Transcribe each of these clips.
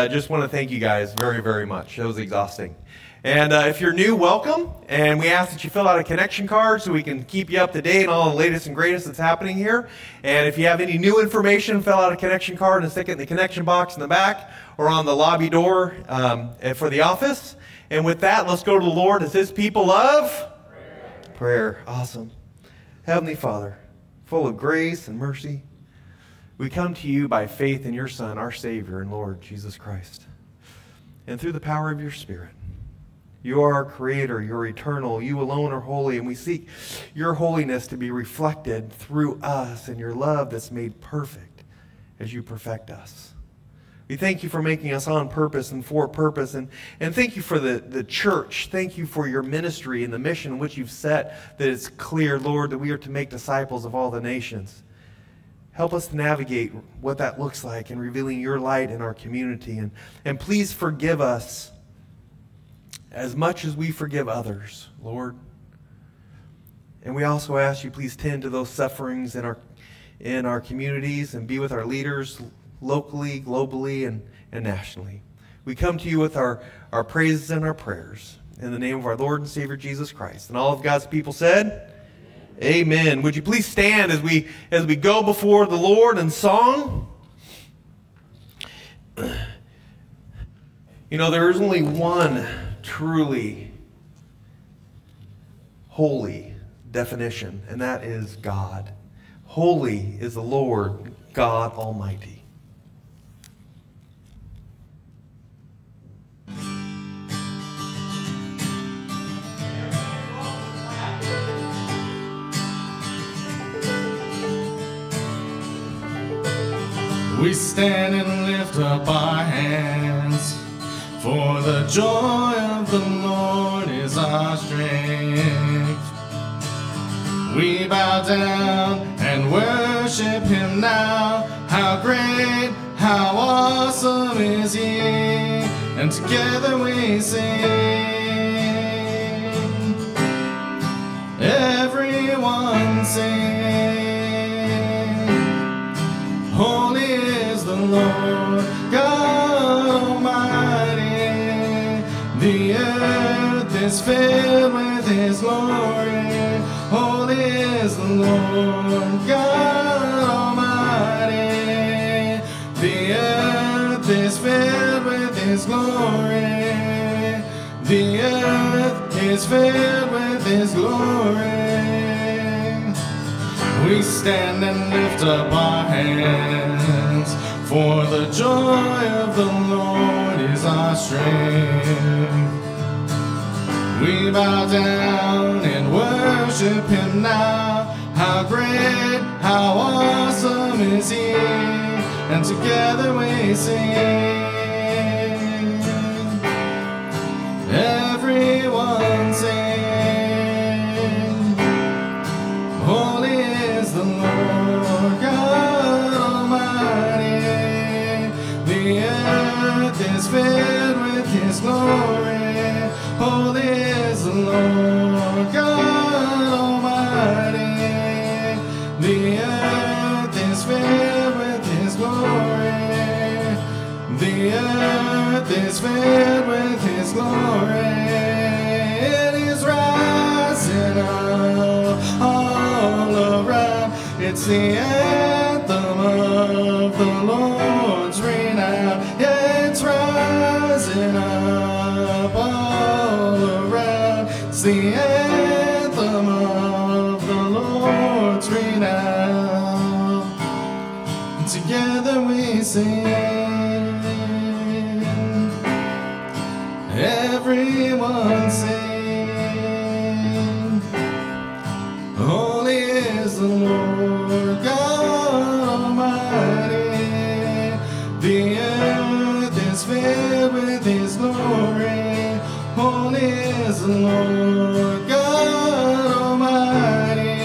I just want to thank you guys very, very much. That was exhausting. And uh, if you're new, welcome. And we ask that you fill out a connection card so we can keep you up to date on all the latest and greatest that's happening here. And if you have any new information, fill out a connection card and stick it in the connection box in the back or on the lobby door um, for the office. And with that, let's go to the Lord as His people of prayer. prayer. Awesome. Heavenly Father, full of grace and mercy. We come to you by faith in your Son, our Savior and Lord, Jesus Christ. And through the power of your Spirit, you are our Creator, you're eternal, you alone are holy, and we seek your holiness to be reflected through us and your love that's made perfect as you perfect us. We thank you for making us on purpose and for purpose. And, and thank you for the, the church. Thank you for your ministry and the mission which you've set that it's clear, Lord, that we are to make disciples of all the nations. Help us navigate what that looks like in revealing your light in our community. And, and please forgive us as much as we forgive others, Lord. And we also ask you, please tend to those sufferings in our, in our communities and be with our leaders locally, globally, and, and nationally. We come to you with our, our praises and our prayers in the name of our Lord and Savior Jesus Christ. And all of God's people said, Amen. Would you please stand as we as we go before the Lord in song? You know, there is only one truly holy definition, and that is God. Holy is the Lord God Almighty. Stand and lift up our hands, for the joy of the Lord is our strength. We bow down and worship Him now. How great, how awesome is He! And together we sing. Everyone sing. Lord God Almighty. The earth is filled with His glory. Holy is the Lord God Almighty. The earth is filled with His glory. The earth is filled with His glory. We stand and lift up our hands for the joy of the Lord is our strength. We bow down and worship Him now. How great, how awesome is He! And together we sing. His glory. Holy is the Lord God Almighty. The earth is filled with His glory. The earth is filled with His glory. It is rising up all around. It's the anthem of the Lord's rising up all around. It's the anthem of the Lord's renown. And together we sing. God Almighty.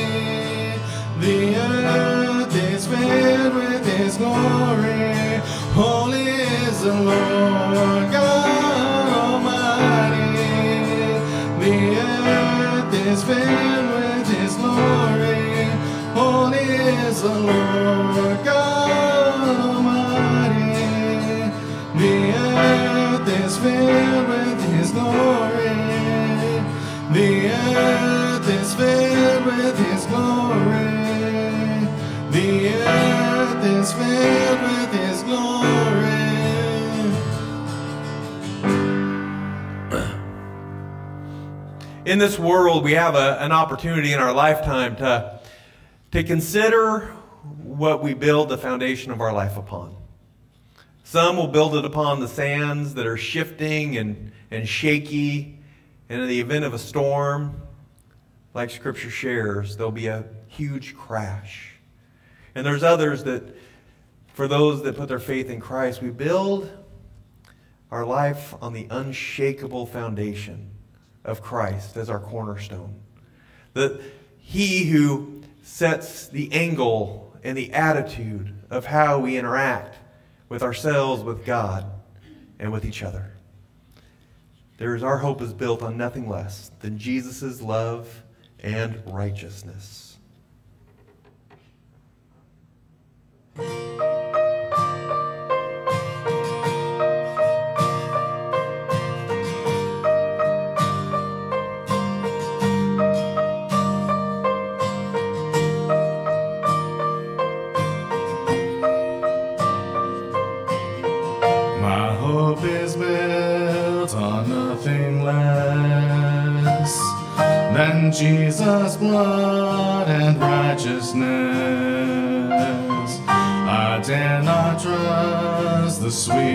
The earth is filled with His glory. Holy is the Lord God Almighty. The earth is filled with His glory. Holy is the Lord God Almighty. The earth is filled with with His glory. The earth is filled with His glory. In this world, we have a, an opportunity in our lifetime to, to consider what we build the foundation of our life upon. Some will build it upon the sands that are shifting and, and shaky. And in the event of a storm, like Scripture shares, there'll be a huge crash. And there's others that, for those that put their faith in Christ, we build our life on the unshakable foundation of Christ as our cornerstone. That He who sets the angle and the attitude of how we interact with ourselves, with God, and with each other. There is our hope is built on nothing less than Jesus' love and righteousness. Trust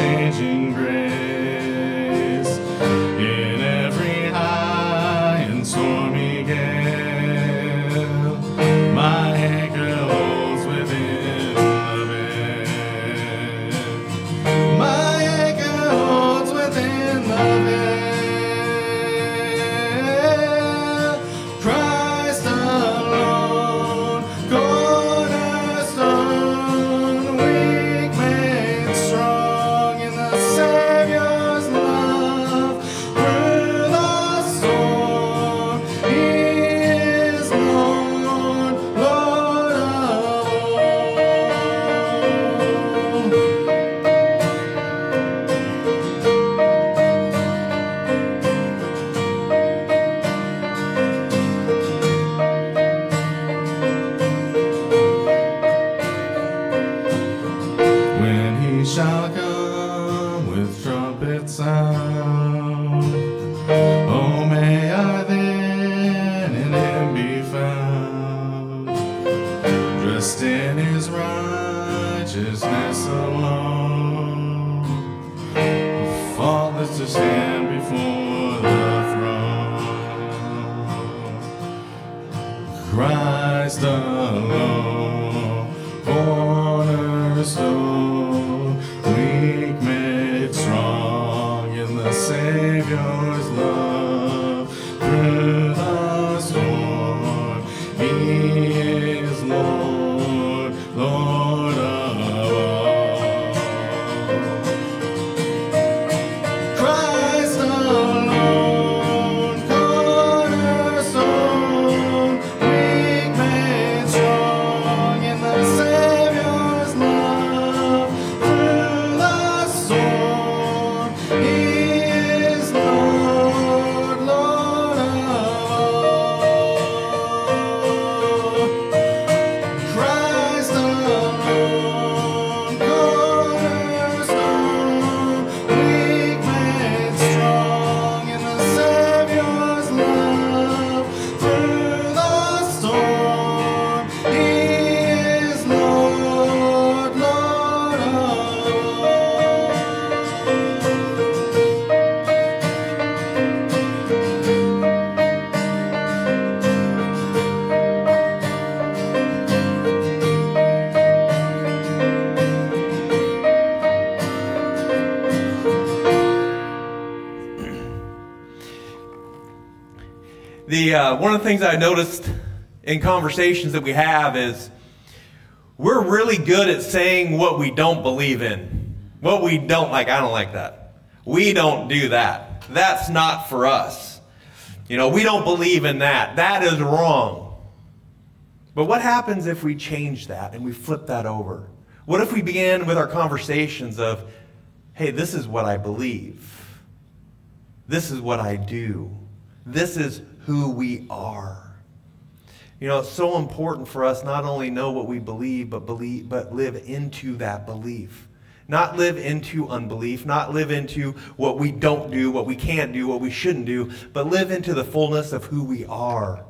his righteousness alone, faultless to stand before the throne. Christ alone, cornerstone, The uh, one of the things I noticed in conversations that we have is we're really good at saying what we don't believe in. What we don't like, I don't like that. We don't do that. That's not for us. You know, we don't believe in that. That is wrong. But what happens if we change that and we flip that over? What if we begin with our conversations of, hey, this is what I believe. This is what I do. This is who we are. You know, it's so important for us not only know what we believe, but believe, but live into that belief. Not live into unbelief, not live into what we don't do, what we can't do, what we shouldn't do, but live into the fullness of who we are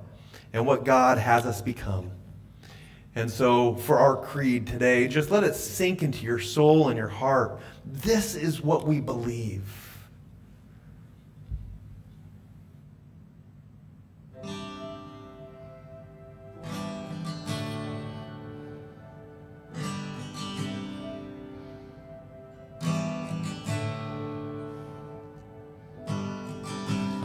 and what God has us become. And so, for our creed today, just let it sink into your soul and your heart. This is what we believe.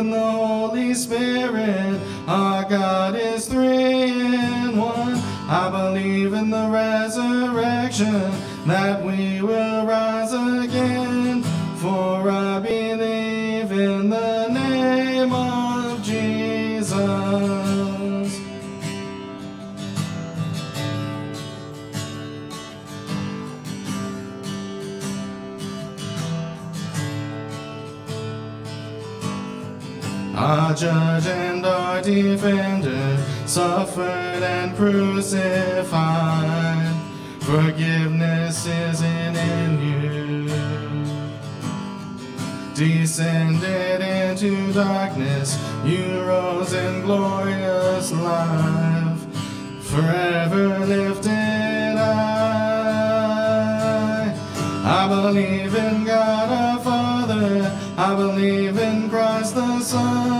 In the Holy Spirit. Our God is three in one. I believe in the resurrection that we judge and our defender suffered and crucified. Forgiveness is in, in you. Descended into darkness, you rose in glorious life. Forever lifted high. I believe in God our Father. I believe in Christ the Son.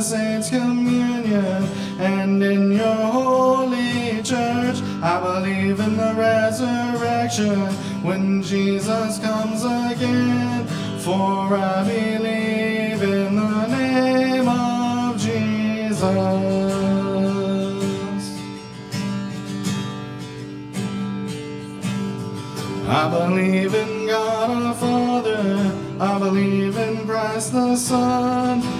the saints' communion and in your holy church. I believe in the resurrection when Jesus comes again. For I believe in the name of Jesus. I believe in God our Father. I believe in Christ the Son.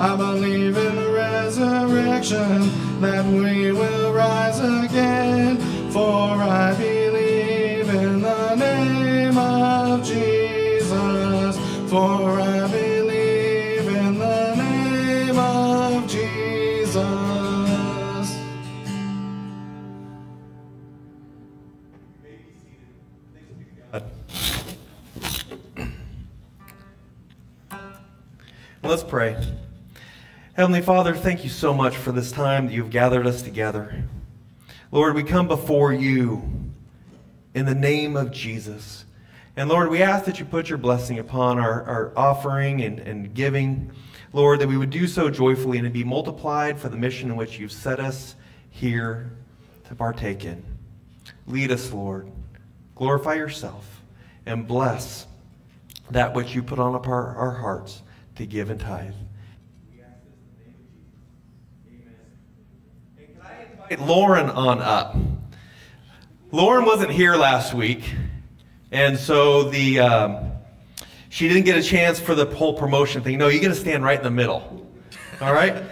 I believe in the resurrection that we will rise again. For I believe in the name of Jesus. For I believe in the name of Jesus. Let's pray. Heavenly Father, thank you so much for this time that you've gathered us together. Lord, we come before you in the name of Jesus. And Lord, we ask that you put your blessing upon our, our offering and, and giving. Lord, that we would do so joyfully and it be multiplied for the mission in which you've set us here to partake in. Lead us, Lord. Glorify yourself and bless that which you put on our, our hearts to give and tithe. Invite Lauren on up. Lauren wasn't here last week, and so the um, she didn't get a chance for the whole promotion thing. No, you got to stand right in the middle. All right.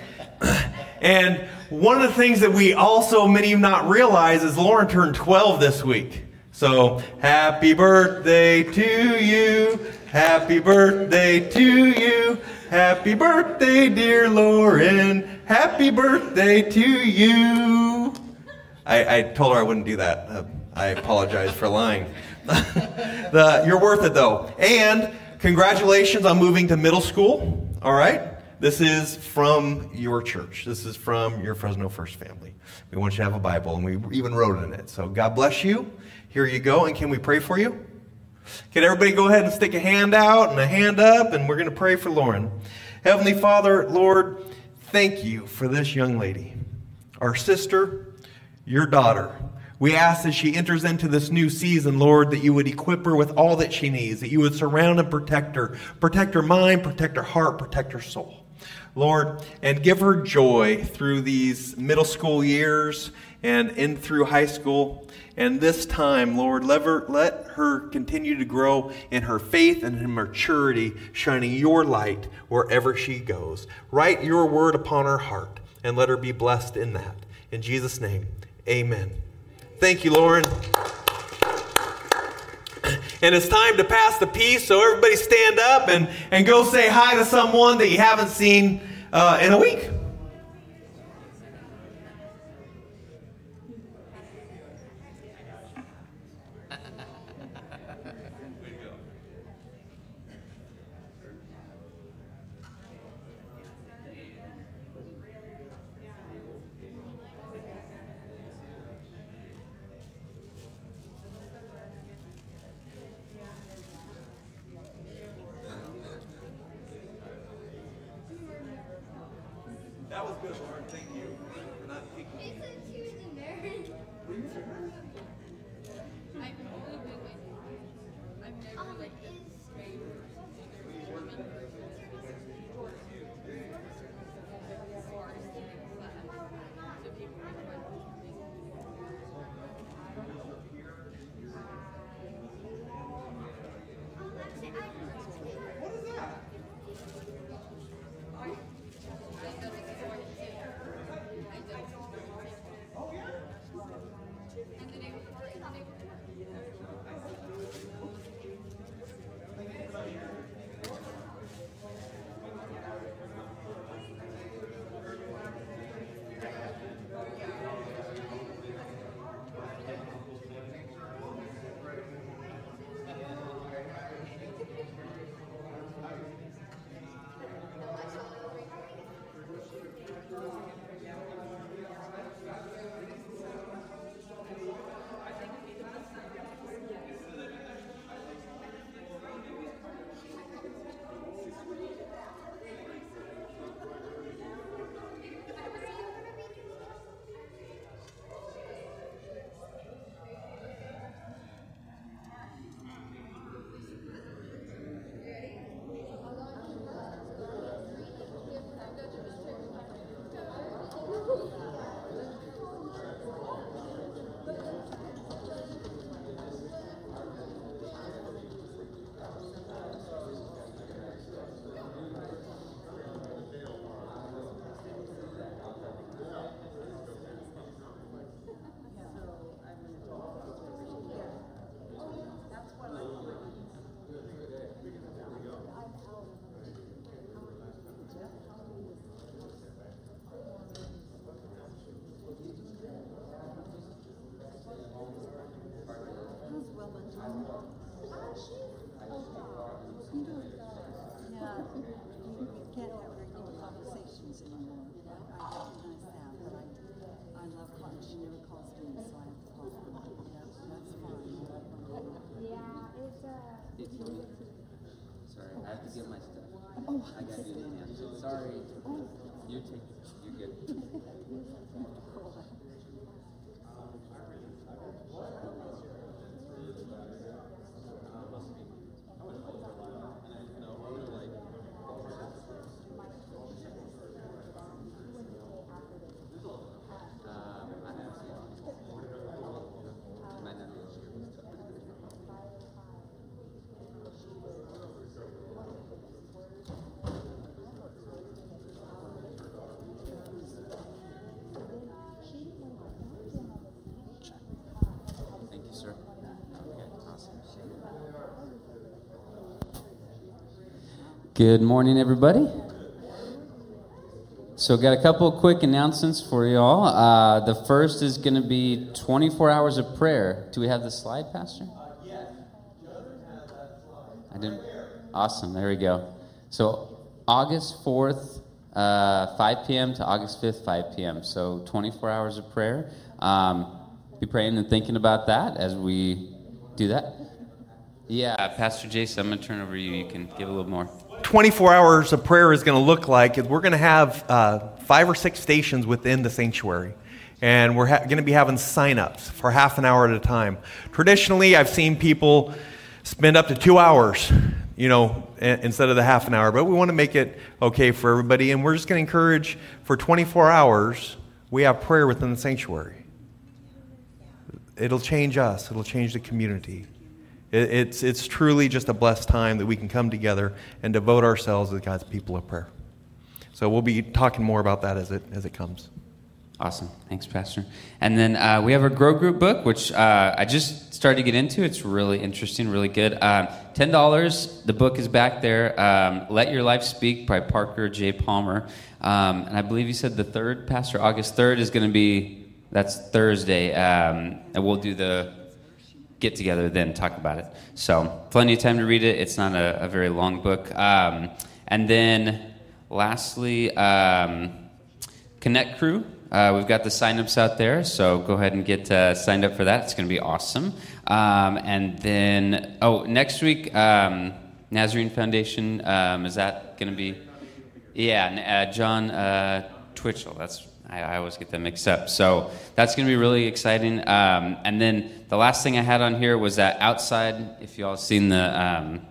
And one of the things that we also many not realize is Lauren turned 12 this week. So happy birthday to you. Happy birthday to you. Happy birthday, dear Lauren. Happy birthday to you. I, I told her I wouldn't do that. Uh, I apologize for lying. the, you're worth it though. And congratulations on moving to middle school. All right. This is from your church. This is from your Fresno First family. We want you to have a Bible, and we even wrote in it. So God bless you. Here you go. And can we pray for you? Can everybody go ahead and stick a hand out and a hand up, and we're going to pray for Lauren. Heavenly Father, Lord, thank you for this young lady, our sister, your daughter. We ask as she enters into this new season, Lord, that you would equip her with all that she needs, that you would surround and protect her, protect her mind, protect her heart, protect her soul. Lord, and give her joy through these middle school years and in through high school. And this time, Lord, let her, let her continue to grow in her faith and in maturity, shining your light wherever she goes. Write your word upon her heart and let her be blessed in that. In Jesus' name, amen. Thank you, Lauren. And it's time to pass the peace, so everybody stand up and, and go say hi to someone that you haven't seen uh, in a week. I got you in hand. Sorry. You take, good. Um, I have some. Might not be sure. Thank you, sir. Okay, awesome. Good morning, everybody. So, got a couple of quick announcements for y'all. Uh, the first is going to be 24 hours of prayer. Do we have the slide, Pastor? Yes. I didn't. Awesome. There we go. So, August 4th, uh, 5 p.m. to August 5th, 5 p.m. So, 24 hours of prayer. Um, be praying and thinking about that as we do that. Yeah, Pastor Jason, I'm going to turn over to you. You can give a little more. 24 hours of prayer is going to look like is we're going to have uh, five or six stations within the sanctuary. And we're ha- going to be having sign-ups for half an hour at a time. Traditionally i've seen people spend up to two hours you know i- instead of the half an hour but we want to make it okay for everybody. And we're just going to encourage for 24 hours we have prayer within the sanctuary. It'll change us. It'll change the community it- It's, it's truly just a blessed time that we can come together and devote ourselves to God's people of prayer. So we'll be talking more about that as it, as it comes. Awesome. Thanks, Pastor. And then uh, we have our Grow Group book, which uh, I just started to get into. It's really interesting, really good. Um, $10. The book is back there. Um, Let Your Life Speak by Parker J. Palmer. Um, and I believe you said the third, Pastor, August 3rd is going to be, that's Thursday. Um, and we'll do the get together then talk about it. So plenty of time to read it. It's not a, a very long book. Um, and then lastly, um, Connect Crew. Uh, we've got the signups out there, so go ahead and get uh, signed up for that. It's going to be awesome. Um, and then, oh, next week, um, Nazarene Foundation. Um, is that going to be? Yeah, uh, John uh, Twitchell. That's I, I always get them mixed up. So that's going to be really exciting. Um, and then the last thing I had on here was that outside. If you all seen the um,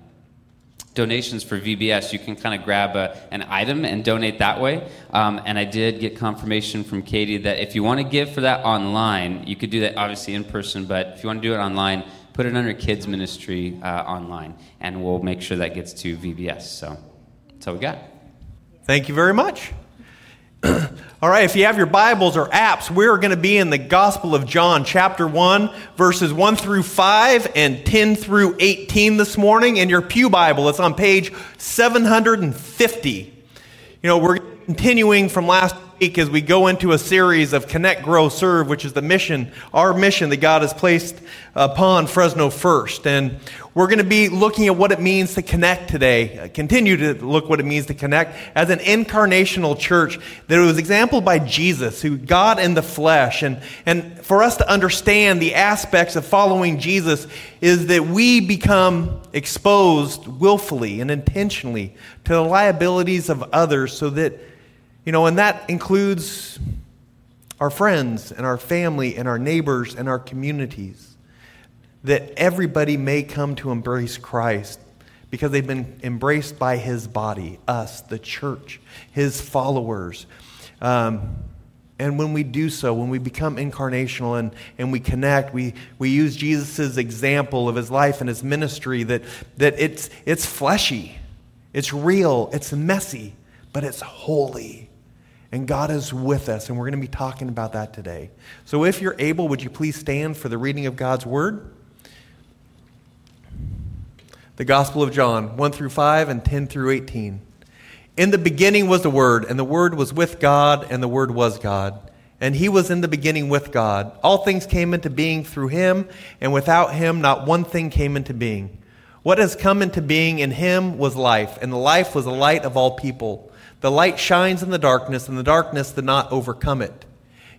donations for VBS, you can kind of grab a, an item and donate that way. Um, and I did get confirmation from Katie that if you want to give for that online, you could do that obviously in person, but if you want to do it online, put it under kids ministry uh, online, and we'll make sure that gets to VBS. So that's all we got. Thank you very much. All right, if you have your Bibles or apps, we're going to be in the Gospel of John, chapter 1, verses 1 through 5 and 10 through 18 this morning. In your Pew Bible, it's on page 750. You know, we're continuing from last week as we go into a series of Connect, Grow, Serve, which is the mission, our mission that God has placed upon Fresno First. And we're going to be looking at what it means to connect today, uh, continue to look what it means to connect as an incarnational church that was exampled by Jesus, who God in the flesh. And, and for us to understand the aspects of following Jesus is that we become exposed willfully and intentionally to the liabilities of others so that, you know, and that includes our friends and our family and our neighbors and our communities that everybody may come to embrace Christ because they've been embraced by his body, us, the church, his followers. Um, and when we do so, when we become incarnational and, and we connect, we, we use Jesus' example of his life and his ministry that, that it's, it's fleshy, it's real, it's messy, but it's holy. And God is with us, and we're going to be talking about that today. So if you're able, would you please stand for the reading of God's word? the Gospel of John, 1 through 5 and 10 through 18. In the beginning was the Word, and the Word was with God, and the Word was God. And he was in the beginning with God. All things came into being through him, and without him, not one thing came into being. What has come into being in him was life, and the life was the light of all people. The light shines in the darkness, and the darkness did not overcome it.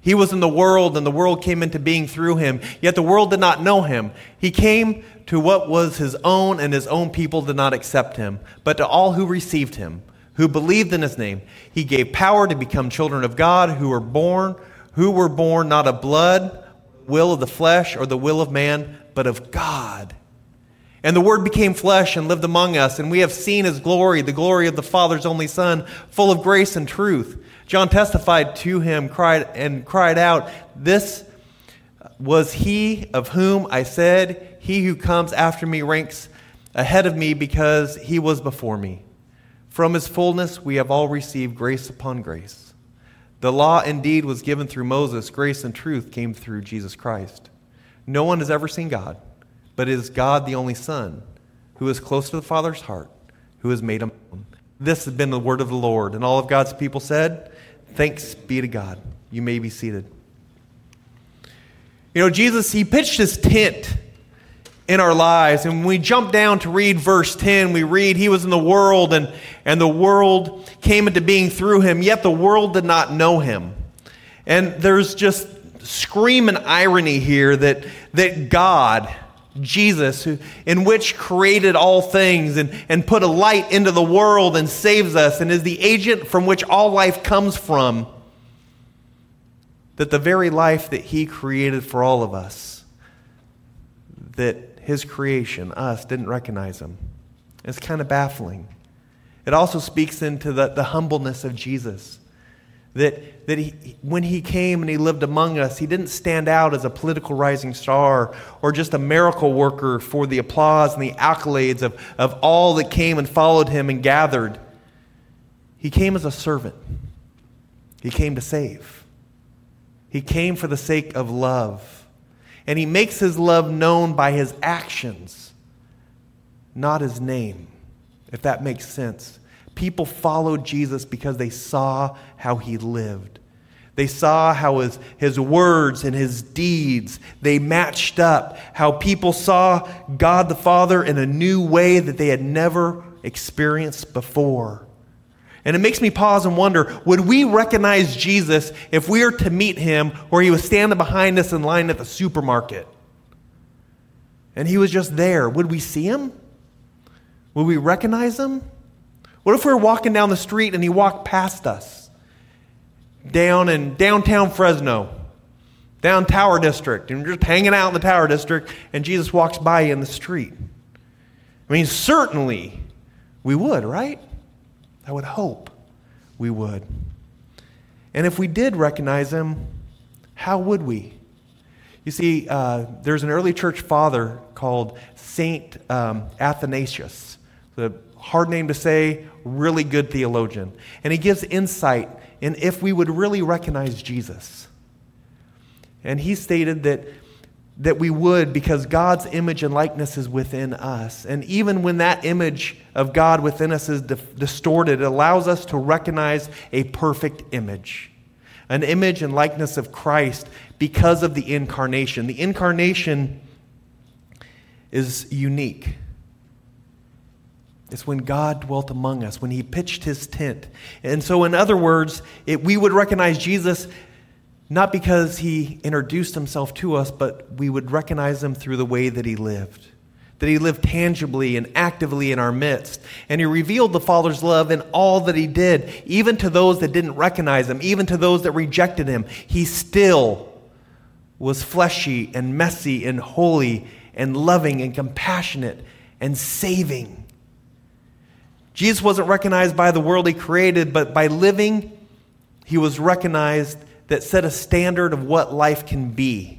He was in the world, and the world came into being through him, yet the world did not know him. He came to what was his own, and his own people did not accept him. But to all who received him, who believed in his name, he gave power to become children of God, who were born, who were born not of blood, will of the flesh, or the will of man, but of God. And the Word became flesh and lived among us, and we have seen His glory, the glory of the Father's only Son, full of grace and truth. John testified to him cried, and cried out, This was he of whom I said, He who comes after me ranks ahead of me because he was before me. From his fullness we have all received grace upon grace. The law indeed was given through Moses, grace and truth came through Jesus Christ. No one has ever seen God, but is God the only Son, who is close to the Father's heart, who has made him. This has been the word of the Lord. And all of God's people said, Thanks be to God. You may be seated. You know, Jesus, he pitched his tent in our lives. And when we jump down to read verse 10, we read, He was in the world, and, and the world came into being through him, yet the world did not know him. And there's just screaming irony here that, that God, Jesus, who, in which created all things and, and put a light into the world and saves us and is the agent from which all life comes from, that the very life that He created for all of us, that His creation, us, didn't recognize Him. It's kind of baffling. It also speaks into the, the humbleness of Jesus. That, that he, when he came and he lived among us, he didn't stand out as a political rising star or just a miracle worker for the applause and the accolades of, of all that came and followed him and gathered. He came as a servant, he came to save. He came for the sake of love. And he makes his love known by his actions, not his name, if that makes sense. People followed Jesus because they saw how he lived. They saw how his, his words and his deeds, they matched up. How people saw God the Father in a new way that they had never experienced before. And it makes me pause and wonder would we recognize Jesus if we were to meet him where he was standing behind us in line at the supermarket? And he was just there. Would we see him? Would we recognize him? What if we were walking down the street and he walked past us? Down in downtown Fresno, down Tower District, and we're just hanging out in the Tower District, and Jesus walks by you in the street. I mean, certainly we would, right? I would hope we would. And if we did recognize him, how would we? You see, uh, there's an early church father called Saint um, Athanasius. The hard name to say, really good theologian. And he gives insight in if we would really recognize Jesus. And he stated that, that we would because God's image and likeness is within us. And even when that image of God within us is di- distorted, it allows us to recognize a perfect image. An image and likeness of Christ because of the incarnation. The incarnation is unique. It's when God dwelt among us, when he pitched his tent. And so, in other words, it, we would recognize Jesus not because he introduced himself to us, but we would recognize him through the way that he lived. That he lived tangibly and actively in our midst. And he revealed the Father's love in all that he did, even to those that didn't recognize him, even to those that rejected him. He still was fleshy and messy and holy and loving and compassionate and saving. Jesus wasn't recognized by the world he created, but by living, he was recognized that set a standard of what life can be,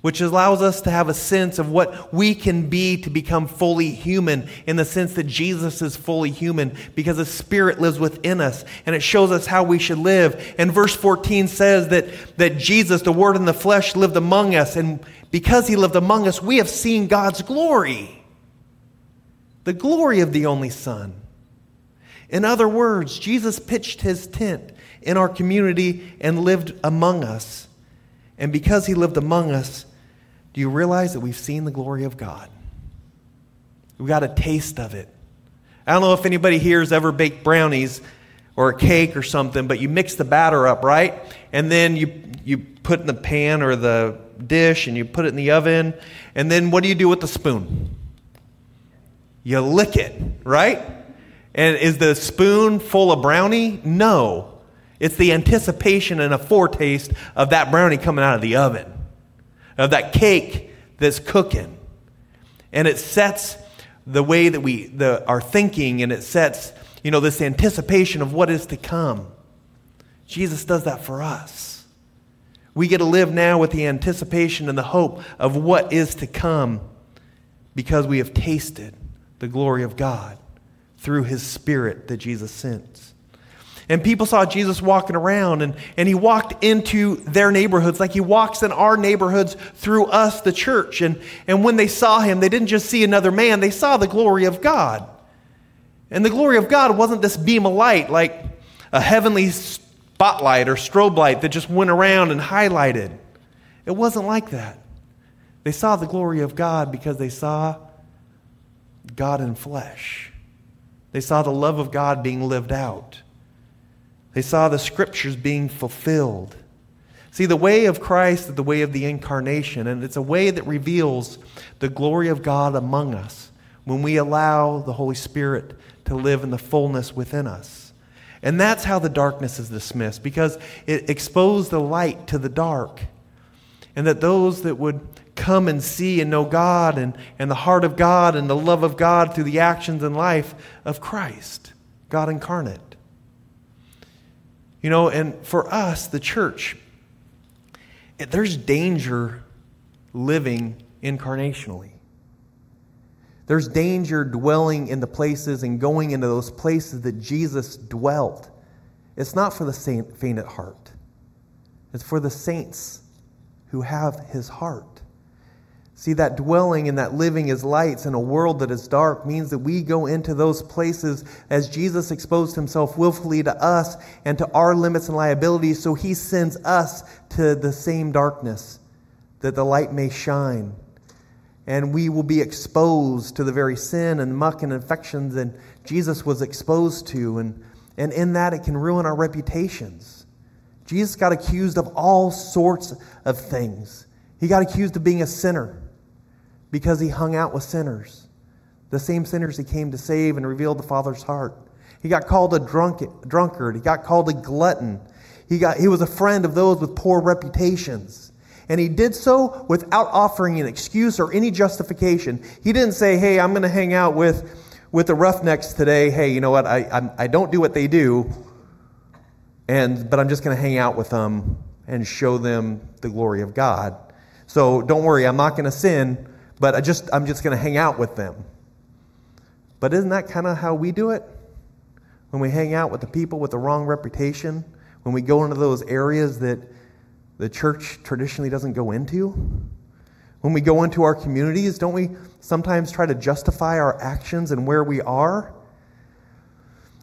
which allows us to have a sense of what we can be to become fully human in the sense that Jesus is fully human because the Spirit lives within us and it shows us how we should live. And verse 14 says that, that Jesus, the Word in the flesh, lived among us. And because he lived among us, we have seen God's glory the glory of the only Son. In other words, Jesus pitched his tent in our community and lived among us. And because he lived among us, do you realize that we've seen the glory of God? We got a taste of it. I don't know if anybody here has ever baked brownies or a cake or something, but you mix the batter up, right? And then you, you put in the pan or the dish and you put it in the oven. And then what do you do with the spoon? You lick it, right? And is the spoon full of brownie? No. It's the anticipation and a foretaste of that brownie coming out of the oven, of that cake that's cooking. And it sets the way that we the, are thinking and it sets, you know, this anticipation of what is to come. Jesus does that for us. We get to live now with the anticipation and the hope of what is to come because we have tasted the glory of God through his spirit that Jesus sends. And people saw Jesus walking around, and, and he walked into their neighborhoods like he walks in our neighborhoods through us, the church. And, and when they saw him, they didn't just see another man, they saw the glory of God. And the glory of God wasn't this beam of light like a heavenly spotlight or strobe light that just went around and highlighted. It wasn't like that. They saw the glory of God because they saw God in flesh. They saw the love of God being lived out. They saw the scriptures being fulfilled. See, the way of Christ is the way of the incarnation, and it's a way that reveals the glory of God among us when we allow the Holy Spirit to live in the fullness within us. And that's how the darkness is dismissed, because it exposed the light to the dark. And that those that would come and see and know God and, and the heart of God and the love of God through the actions and life of Christ, God incarnate. You know, and for us, the church, there's danger living incarnationally. There's danger dwelling in the places and going into those places that Jesus dwelt. It's not for the saint, faint at heart, it's for the saints who have his heart. See, that dwelling and that living as lights in a world that is dark means that we go into those places as Jesus exposed himself willfully to us and to our limits and liabilities, so he sends us to the same darkness that the light may shine. And we will be exposed to the very sin and muck and infections that Jesus was exposed to. And, and in that, it can ruin our reputations. Jesus got accused of all sorts of things. He got accused of being a sinner because he hung out with sinners, the same sinners he came to save and revealed the Father's heart. He got called a drunk, drunkard. He got called a glutton. He, got, he was a friend of those with poor reputations. And he did so without offering an excuse or any justification. He didn't say, hey, I'm going to hang out with, with the roughnecks today. Hey, you know what? I, I, I don't do what they do, and, but I'm just going to hang out with them and show them the glory of God. So don't worry, I'm not going to sin, but I just, I'm just going to hang out with them. But isn't that kind of how we do it? When we hang out with the people with the wrong reputation, when we go into those areas that the church traditionally doesn't go into, when we go into our communities, don't we sometimes try to justify our actions and where we are?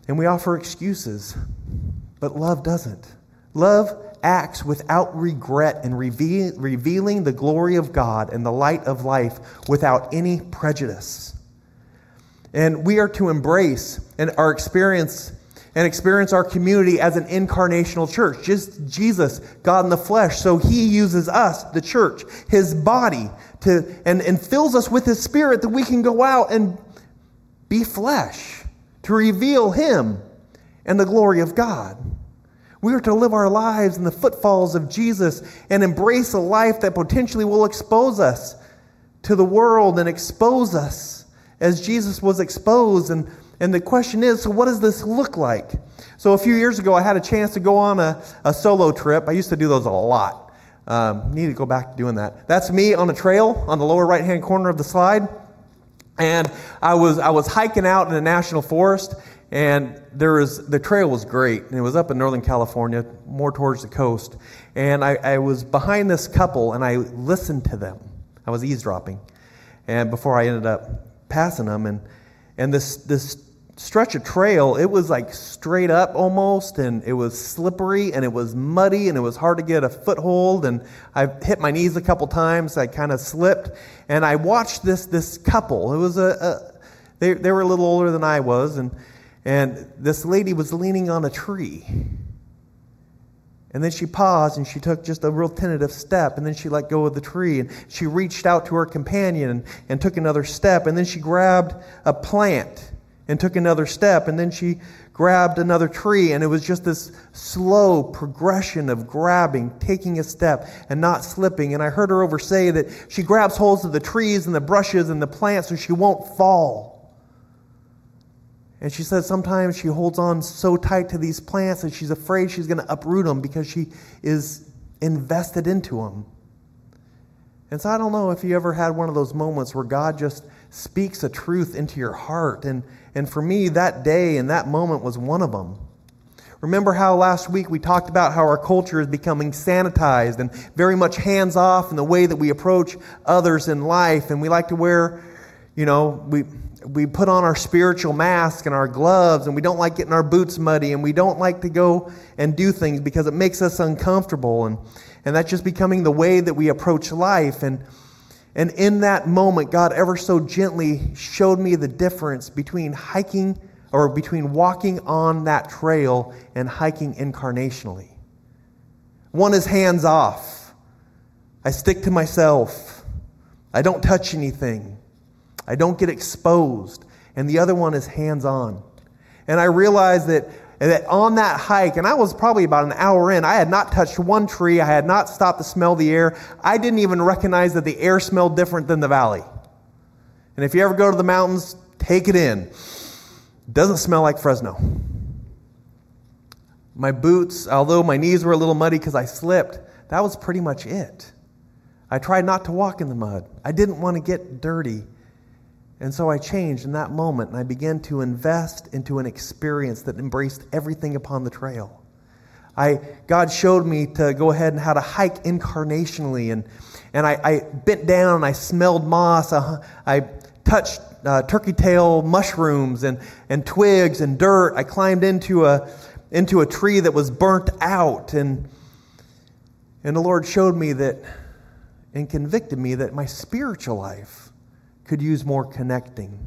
And we offer excuses, but love doesn't. Love acts without regret and reveal, revealing the glory of God and the light of life without any prejudice. And we are to embrace and our experience and experience our community as an incarnational church. Just Jesus, God in the flesh. So he uses us, the church, his body, to and, and fills us with his spirit that we can go out and be flesh, to reveal him and the glory of God. We are to live our lives in the footfalls of Jesus and embrace a life that potentially will expose us to the world and expose us as Jesus was exposed. And, and the question is so, what does this look like? So, a few years ago, I had a chance to go on a, a solo trip. I used to do those a lot. Um, need to go back to doing that. That's me on a trail on the lower right hand corner of the slide. And I was, I was hiking out in a national forest, and there was the trail was great. And it was up in Northern California, more towards the coast. And I, I was behind this couple, and I listened to them. I was eavesdropping, and before I ended up passing them, and and this this stretch of trail, it was like straight up almost, and it was slippery, and it was muddy, and it was hard to get a foothold. And I hit my knees a couple times. I kind of slipped, and I watched this this couple. It was a, a they they were a little older than I was, and and this lady was leaning on a tree. And then she paused and she took just a real tentative step. And then she let go of the tree. And she reached out to her companion and, and took another step. And then she grabbed a plant and took another step. And then she grabbed another tree. And it was just this slow progression of grabbing, taking a step, and not slipping. And I heard her over say that she grabs holds of the trees and the brushes and the plants so she won't fall. And she says sometimes she holds on so tight to these plants that she's afraid she's going to uproot them because she is invested into them. And so I don't know if you ever had one of those moments where God just speaks a truth into your heart. And, and for me, that day and that moment was one of them. Remember how last week we talked about how our culture is becoming sanitized and very much hands off in the way that we approach others in life. And we like to wear, you know, we we put on our spiritual mask and our gloves and we don't like getting our boots muddy and we don't like to go and do things because it makes us uncomfortable and, and that's just becoming the way that we approach life and and in that moment god ever so gently showed me the difference between hiking or between walking on that trail and hiking incarnationally. One is hands off. I stick to myself. I don't touch anything I don't get exposed. And the other one is hands on. And I realized that, that on that hike, and I was probably about an hour in, I had not touched one tree. I had not stopped to smell the air. I didn't even recognize that the air smelled different than the valley. And if you ever go to the mountains, take it in. It doesn't smell like Fresno. My boots, although my knees were a little muddy because I slipped, that was pretty much it. I tried not to walk in the mud. I didn't want to get dirty. And so I changed in that moment and I began to invest into an experience that embraced everything upon the trail. I, God showed me to go ahead and how to hike incarnationally. And, and I, I bent down and I smelled moss. I, I touched uh, turkey tail mushrooms and, and twigs and dirt. I climbed into a, into a tree that was burnt out. And, and the Lord showed me that and convicted me that my spiritual life could use more connecting,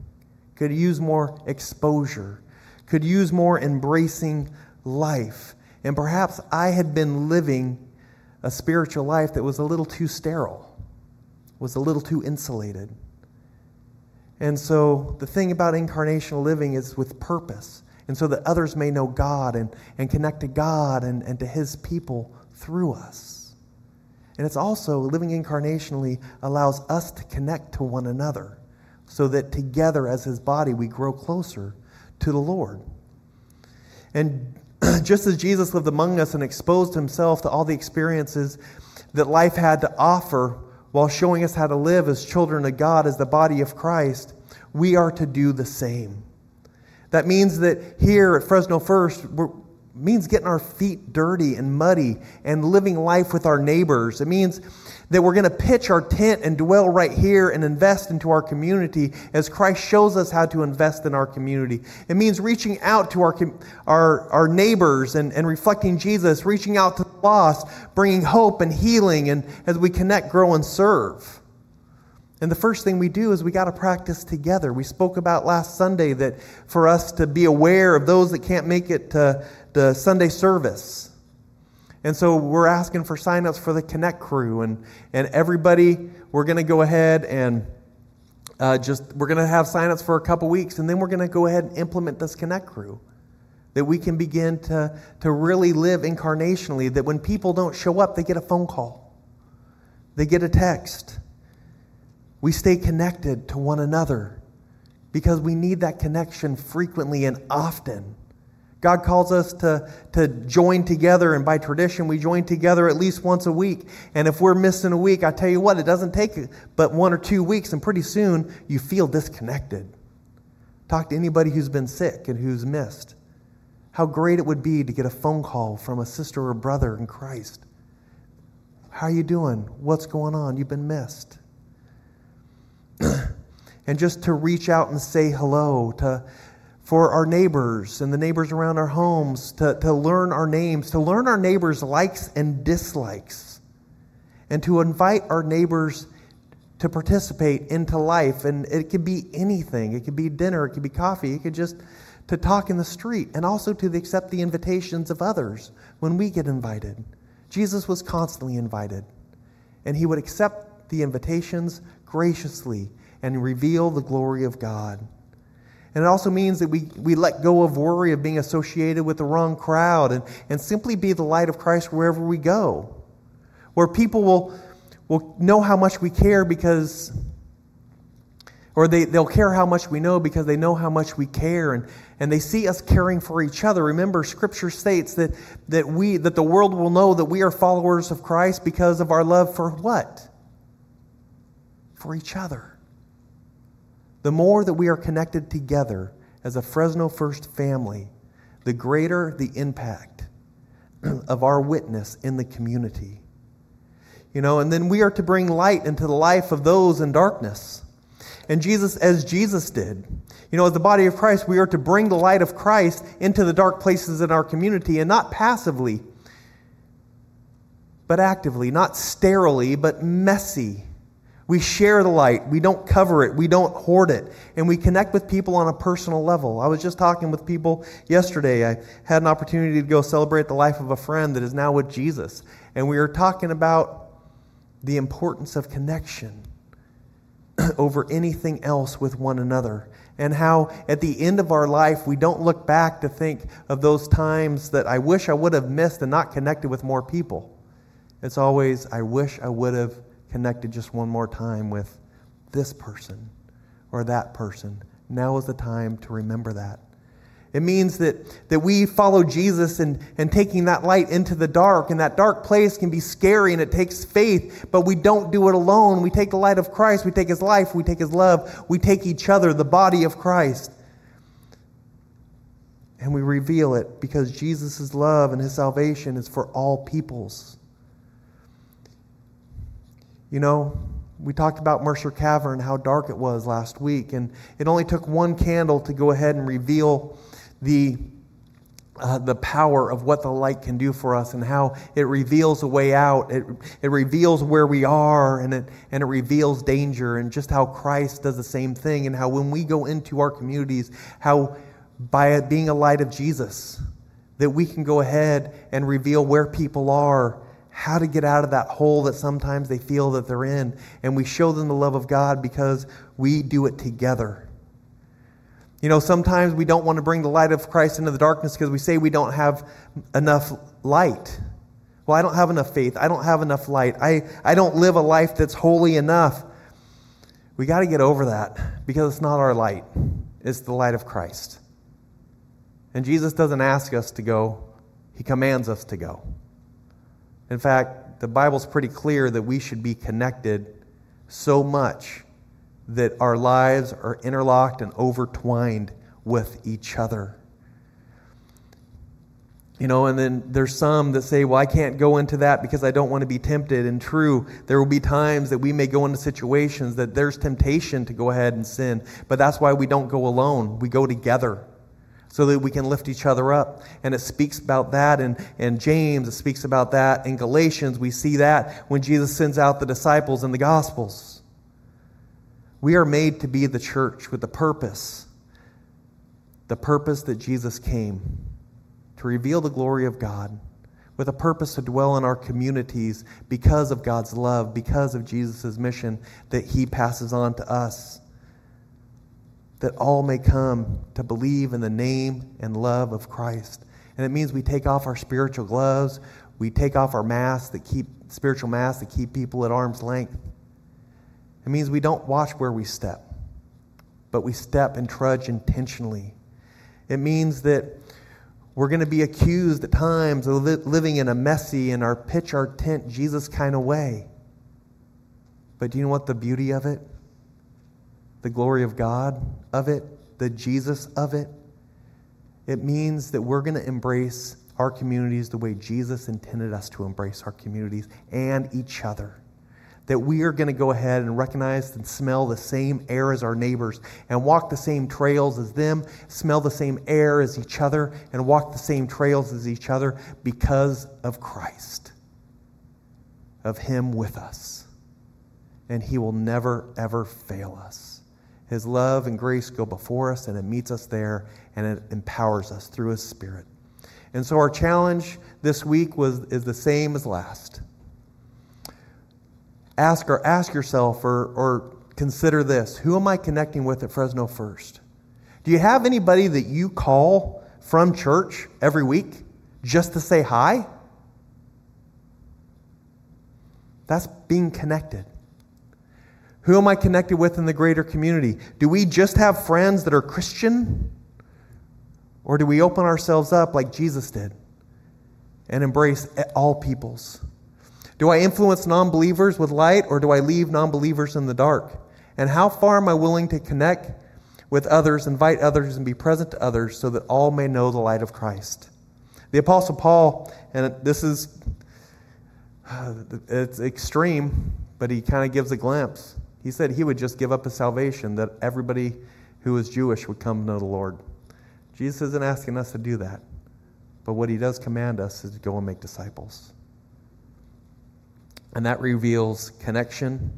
could use more exposure, could use more embracing life. And perhaps I had been living a spiritual life that was a little too sterile, was a little too insulated. And so the thing about incarnational living is with purpose, and so that others may know God and, and connect to God and, and to His people through us. And it's also living incarnationally allows us to connect to one another so that together as his body we grow closer to the Lord. And just as Jesus lived among us and exposed himself to all the experiences that life had to offer while showing us how to live as children of God, as the body of Christ, we are to do the same. That means that here at Fresno First, we're, means getting our feet dirty and muddy and living life with our neighbors. It means that we're going to pitch our tent and dwell right here and invest into our community as Christ shows us how to invest in our community. It means reaching out to our, our, our neighbors and, and reflecting Jesus, reaching out to the lost, bringing hope and healing, and as we connect, grow, and serve. And the first thing we do is we got to practice together. We spoke about last Sunday that for us to be aware of those that can't make it to the Sunday service. And so we're asking for signups for the Connect crew. And, and everybody, we're going to go ahead and uh, just, we're going to have signups for a couple weeks. And then we're going to go ahead and implement this Connect crew. That we can begin to, to really live incarnationally. That when people don't show up, they get a phone call, they get a text we stay connected to one another because we need that connection frequently and often. God calls us to, to join together, and by tradition, we join together at least once a week. And if we're missing a week, I tell you what, it doesn't take but one or two weeks, and pretty soon you feel disconnected. Talk to anybody who's been sick and who's missed. How great it would be to get a phone call from a sister or brother in Christ. How are you doing? What's going on? You've been missed. and just to reach out and say hello to for our neighbors and the neighbors around our homes to, to learn our names to learn our neighbors likes and dislikes and to invite our neighbors to participate into life and it could be anything it could be dinner it could be coffee it could just to talk in the street and also to accept the invitations of others when we get invited. Jesus was constantly invited, and he would accept the invitations graciously and reveal the glory of God. And it also means that we, we let go of worry of being associated with the wrong crowd and, and simply be the light of Christ wherever we go. Where people will, will know how much we care because, or they, they'll care how much we know because they know how much we care and, and they see us caring for each other. Remember, Scripture states that, that, we, that the world will know that we are followers of Christ because of our love for what? For each other. The more that we are connected together as a Fresno First family, the greater the impact of our witness in the community. You know, and then we are to bring light into the life of those in darkness. And Jesus, as Jesus did, you know, as the body of Christ, we are to bring the light of Christ into the dark places in our community and not passively, but actively, not sterilely, but messy we share the light. We don't cover it. We don't hoard it. And we connect with people on a personal level. I was just talking with people yesterday. I had an opportunity to go celebrate the life of a friend that is now with Jesus. And we were talking about the importance of connection over anything else with one another. And how at the end of our life, we don't look back to think of those times that I wish I would have missed and not connected with more people. It's always, I wish I would have connected just one more time with this person or that person. Now is the time to remember that. It means that, that we follow Jesus and, and taking that light into the dark, and that dark place can be scary and it takes faith, but we don't do it alone. We take the light of Christ, we take his life, we take his love, we take each other, the body of Christ, and we reveal it because Jesus' love and his salvation is for all peoples. You know, we talked about Mercer Cavern, how dark it was last week, and it only took one candle to go ahead and reveal the, uh, the power of what the light can do for us and how it reveals a way out. It, it reveals where we are and it, and it reveals danger, and just how Christ does the same thing, and how when we go into our communities, how by being a light of Jesus, that we can go ahead and reveal where people are how to get out of that hole that sometimes they feel that they're in. And we show them the love of God because we do it together. You know, sometimes we don't want to bring the light of Christ into the darkness because we say we don't have enough light. Well, I don't have enough faith. I don't have enough light. I, I don't live a life that's holy enough. We got to get over that because it's not our light, it's the light of Christ. And Jesus doesn't ask us to go, He commands us to go. In fact, the Bible's pretty clear that we should be connected so much that our lives are interlocked and overtwined with each other. You know, and then there's some that say, well, I can't go into that because I don't want to be tempted. And true, there will be times that we may go into situations that there's temptation to go ahead and sin. But that's why we don't go alone, we go together so that we can lift each other up. And it speaks about that in, in James, it speaks about that in Galatians. We see that when Jesus sends out the disciples in the Gospels. We are made to be the church with the purpose, the purpose that Jesus came to reveal the glory of God, with a purpose to dwell in our communities because of God's love, because of Jesus' mission that he passes on to us that all may come to believe in the name and love of Christ. And it means we take off our spiritual gloves, we take off our masks that keep spiritual masks that keep people at arm's length. It means we don't watch where we step, but we step and trudge intentionally. It means that we're going to be accused at times of li- living in a messy and our pitch our tent Jesus kind of way. But do you know what the beauty of it? The glory of God of it, the Jesus of it. It means that we're going to embrace our communities the way Jesus intended us to embrace our communities and each other. That we are going to go ahead and recognize and smell the same air as our neighbors and walk the same trails as them, smell the same air as each other, and walk the same trails as each other because of Christ, of Him with us. And He will never, ever fail us. His love and grace go before us, and it meets us there, and it empowers us through His Spirit. And so our challenge this week was, is the same as last. Ask or ask yourself or, or consider this who am I connecting with at Fresno First? Do you have anybody that you call from church every week just to say hi? That's being connected. Who am I connected with in the greater community? Do we just have friends that are Christian? Or do we open ourselves up like Jesus did and embrace all peoples? Do I influence non believers with light or do I leave non believers in the dark? And how far am I willing to connect with others, invite others, and be present to others so that all may know the light of Christ? The Apostle Paul, and this is it's extreme, but he kind of gives a glimpse. He said he would just give up his salvation, that everybody who was Jewish would come to know the Lord. Jesus isn't asking us to do that, but what he does command us is to go and make disciples. And that reveals connection.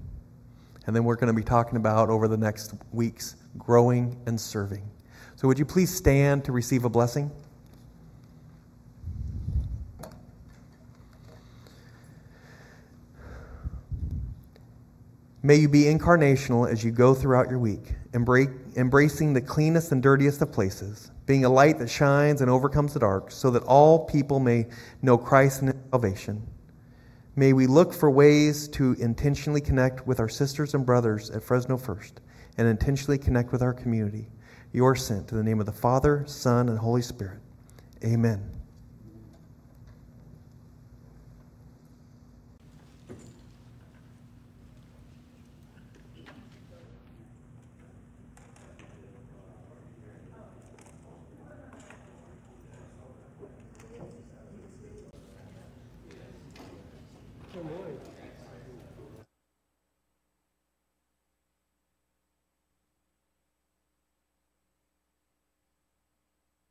And then we're going to be talking about over the next weeks growing and serving. So, would you please stand to receive a blessing? May you be incarnational as you go throughout your week, embracing the cleanest and dirtiest of places, being a light that shines and overcomes the dark, so that all people may know Christ and salvation. May we look for ways to intentionally connect with our sisters and brothers at Fresno First and intentionally connect with our community. You are sent to the name of the Father, Son, and Holy Spirit. Amen.